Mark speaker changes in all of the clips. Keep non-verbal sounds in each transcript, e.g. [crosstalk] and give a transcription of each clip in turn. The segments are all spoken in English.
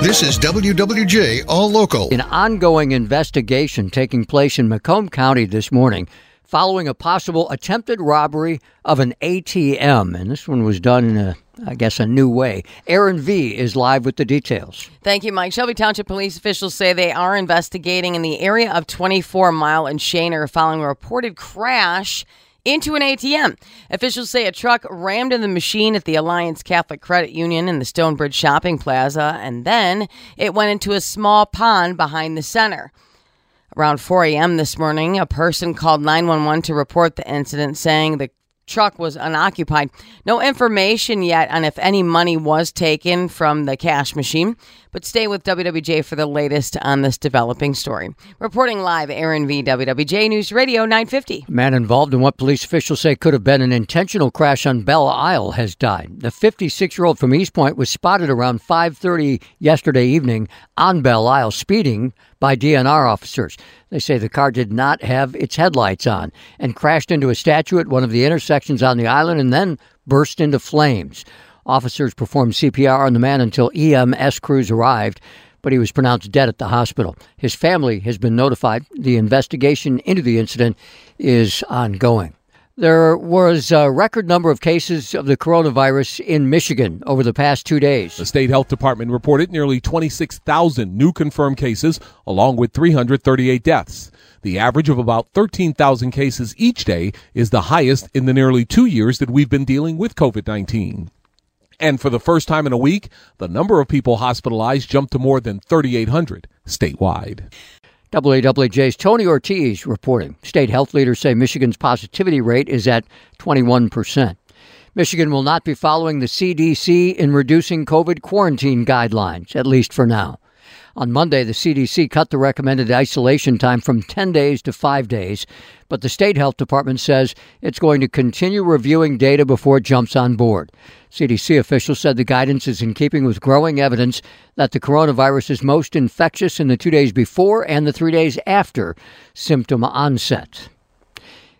Speaker 1: This is WWJ All Local.
Speaker 2: An ongoing investigation taking place in Macomb County this morning following a possible attempted robbery of an ATM. And this one was done in a, I guess, a new way. Aaron V is live with the details.
Speaker 3: Thank you, Mike. Shelby Township police officials say they are investigating in the area of 24 Mile and Schoenherr following a reported crash into an ATM. Officials say a truck rammed in the machine at the Alliance Catholic Credit Union in the Stonebridge Shopping Plaza, and then it went into a small pond behind the center. Around 4 a.m. this morning, a person called 911 to report the incident, saying the truck was unoccupied. No information yet on if any money was taken from the cash machine, but stay with WWJ for the latest on this developing story. Reporting live, Aaron V. WWJ News Radio 950.
Speaker 2: A man involved in what police officials say could have been an intentional crash on Belle Isle has died. The 56-year-old from Eastpointe was spotted around 5:30 yesterday evening on Belle Isle speeding by DNR officers. They say the car did not have its headlights on and crashed into a statue at one of the intersections on the island and then burst into flames. Officers performed CPR on the man until EMS crews arrived, but he was pronounced dead at the hospital. His family has been notified. The investigation into the incident is ongoing. There was a record number of cases of the coronavirus in Michigan over the past two days.
Speaker 4: The state health department reported nearly 26,000 new confirmed cases, along with 338 deaths. The average of about 13,000 cases each day is the highest in the nearly two years that we've been dealing with COVID 19. And for the first time in a week, the number of people hospitalized jumped to more than 3,800 statewide.
Speaker 2: WAWJ's Tony Ortiz reporting. State health leaders say Michigan's positivity rate is at 21%. Michigan will not be following the CDC in reducing COVID quarantine guidelines, at least for now. On Monday, the CDC cut the recommended isolation time from 10 days to 5 days, but the state health department says it's going to continue reviewing data before it jumps on board. CDC officials said the guidance is in keeping with growing evidence that the coronavirus is most infectious in the two days before and the three days after symptom onset.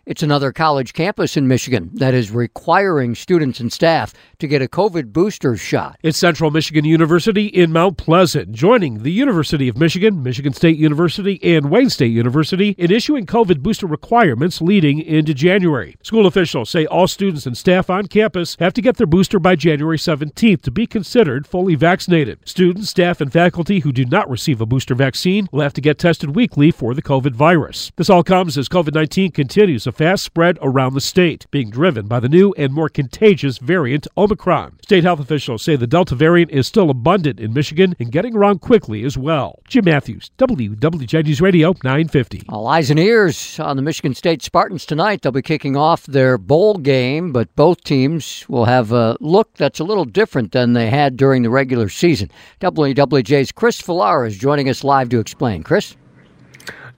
Speaker 2: It's another college campus in Michigan that is requiring students and staff to get a COVID booster shot.
Speaker 5: It's Central Michigan University in Mount Pleasant, joining the University of Michigan, Michigan State University, and Wayne State University in issuing COVID booster requirements leading into January. School officials say all students and staff on campus have to get their booster by January 17th to be considered fully vaccinated. Students, staff, and faculty who do not receive a booster vaccine will have to get tested weekly for the COVID virus. This all comes as COVID 19 continues to fast spread around the state, being driven by the new and more contagious variant Omicron. State health officials say the Delta variant is still abundant in Michigan and getting around quickly as well. Jim Matthews, WWJ News Radio 950.
Speaker 2: All eyes and ears on the Michigan State Spartans tonight. They'll be kicking off their bowl game, but both teams will have a look that's a little different than they had during the regular season. WWJ's Chris Villar is joining us live to explain. Chris?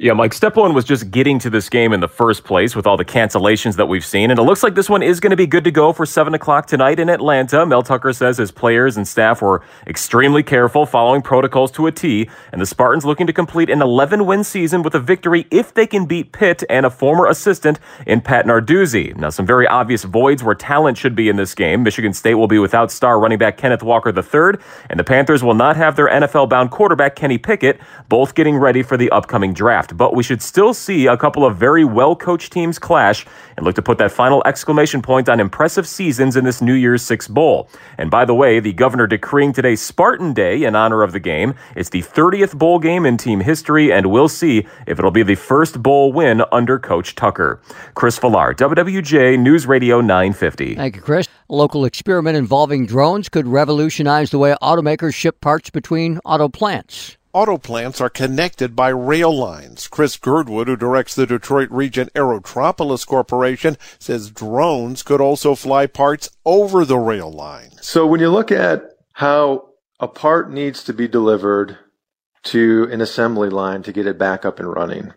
Speaker 6: Yeah, Mike, step one was just getting to this game in the first place with all the cancellations that we've seen. And it looks like this one is going to be good to go for 7 o'clock tonight in Atlanta. Mel Tucker says his players and staff were extremely careful, following protocols to a T. And the Spartans looking to complete an 11 win season with a victory if they can beat Pitt and a former assistant in Pat Narduzzi. Now, some very obvious voids where talent should be in this game. Michigan State will be without star running back Kenneth Walker III, and the Panthers will not have their NFL bound quarterback Kenny Pickett, both getting ready for the upcoming draft but we should still see a couple of very well coached teams clash and look to put that final exclamation point on impressive seasons in this New Year's Six Bowl. And by the way, the governor decreeing today Spartan Day in honor of the game. It's the 30th bowl game in team history, and we'll see if it'll be the first bowl win under Coach Tucker. Chris Villar, WWJ News Radio 950.
Speaker 2: Thank you, Chris. A local experiment involving drones could revolutionize the way automakers ship parts between auto plants.
Speaker 7: Auto plants are connected by rail lines. Chris Girdwood, who directs the Detroit Region Aerotropolis Corporation, says drones could also fly parts over the rail line.
Speaker 8: So when you look at how a part needs to be delivered to an assembly line to get it back up and running.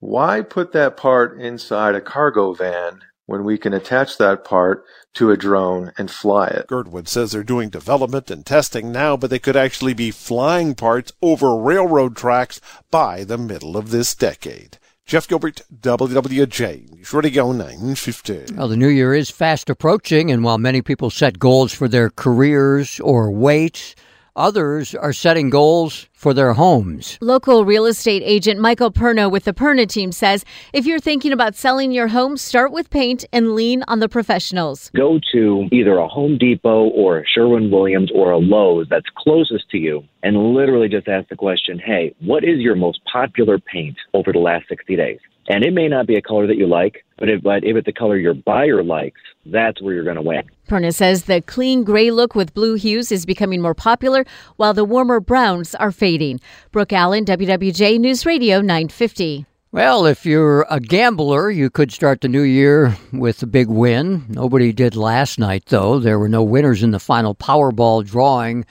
Speaker 8: Why put that part inside a cargo van when we can attach that part to a drone and fly it.
Speaker 7: Girdwood says they're doing development and testing now, but they could actually be flying parts over railroad tracks by the middle of this decade. Jeff Gilbert, WWJ, News Radio 950.
Speaker 2: Well, the new year is fast approaching, and while many people set goals for their careers or weight, Others are setting goals for their homes.
Speaker 9: Local real estate agent Michael Perna with the Perna team says if you're thinking about selling your home, start with paint and lean on the professionals.
Speaker 10: Go to either a Home Depot or a Sherwin Williams or a Lowe's that's closest to you and literally just ask the question hey, what is your most popular paint over the last 60 days? And it may not be a color that you like, but if, but if it's a color your buyer likes, that's where you're going to win.
Speaker 9: Perna says the clean gray look with blue hues is becoming more popular, while the warmer browns are fading. Brooke Allen, WWJ News Radio 950.
Speaker 2: Well, if you're a gambler, you could start the new year with a big win. Nobody did last night, though. There were no winners in the final Powerball drawing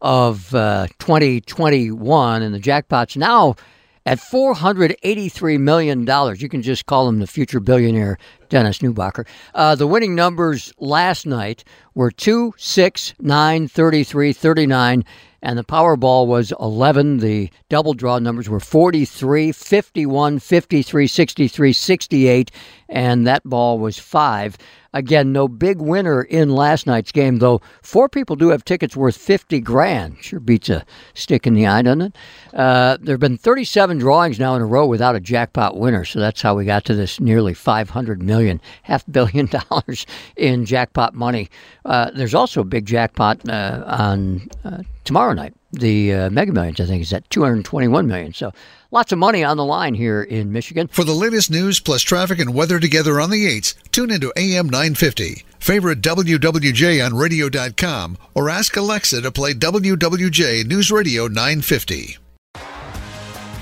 Speaker 2: of uh, 2021, and the jackpot's now at $483 million. You can just call him the future billionaire, Dennis Neubacher. Uh, the winning numbers last night were 2, 6, 9, 33, 39, and the Powerball was 11. The double draw numbers were 43, 51, 53, 63, 68, and that ball was 5. Again, no big winner in last night's game, though four people do have tickets worth 50 grand. Sure beats a stick in the eye, doesn't it? Uh, there have been 37 drawings now in a row without a jackpot winner, so that's how we got to this nearly 500 million, half billion [laughs] dollars in jackpot money. Uh, there's also a big jackpot uh, on uh, tomorrow night. The uh, Mega Millions, I think, is at 221 million. So Lots of money on the line here in Michigan.
Speaker 1: For the latest news plus traffic and weather together on the 8s, tune into AM 950. Favorite WWJ on radio.com or ask Alexa to play WWJ News Radio 950.